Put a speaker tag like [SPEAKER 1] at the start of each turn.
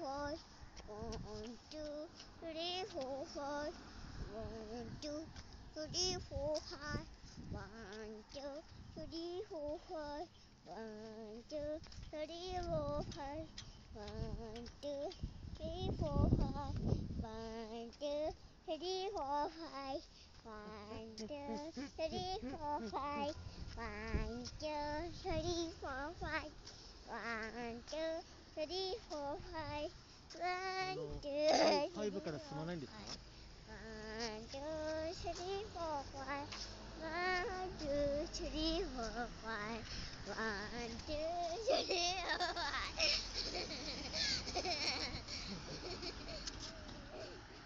[SPEAKER 1] One, two, three, four, five. One, two, three, four, five. One, two, three, four, five. One, two, three, four, five. One, two, three, four, five. One, two, three, four, five. One, two, three, four, five. One, two, three, four, five. One, two, three, four, five.
[SPEAKER 2] あ
[SPEAKER 1] One,
[SPEAKER 2] の
[SPEAKER 1] two,
[SPEAKER 2] ファイブから進まないんですか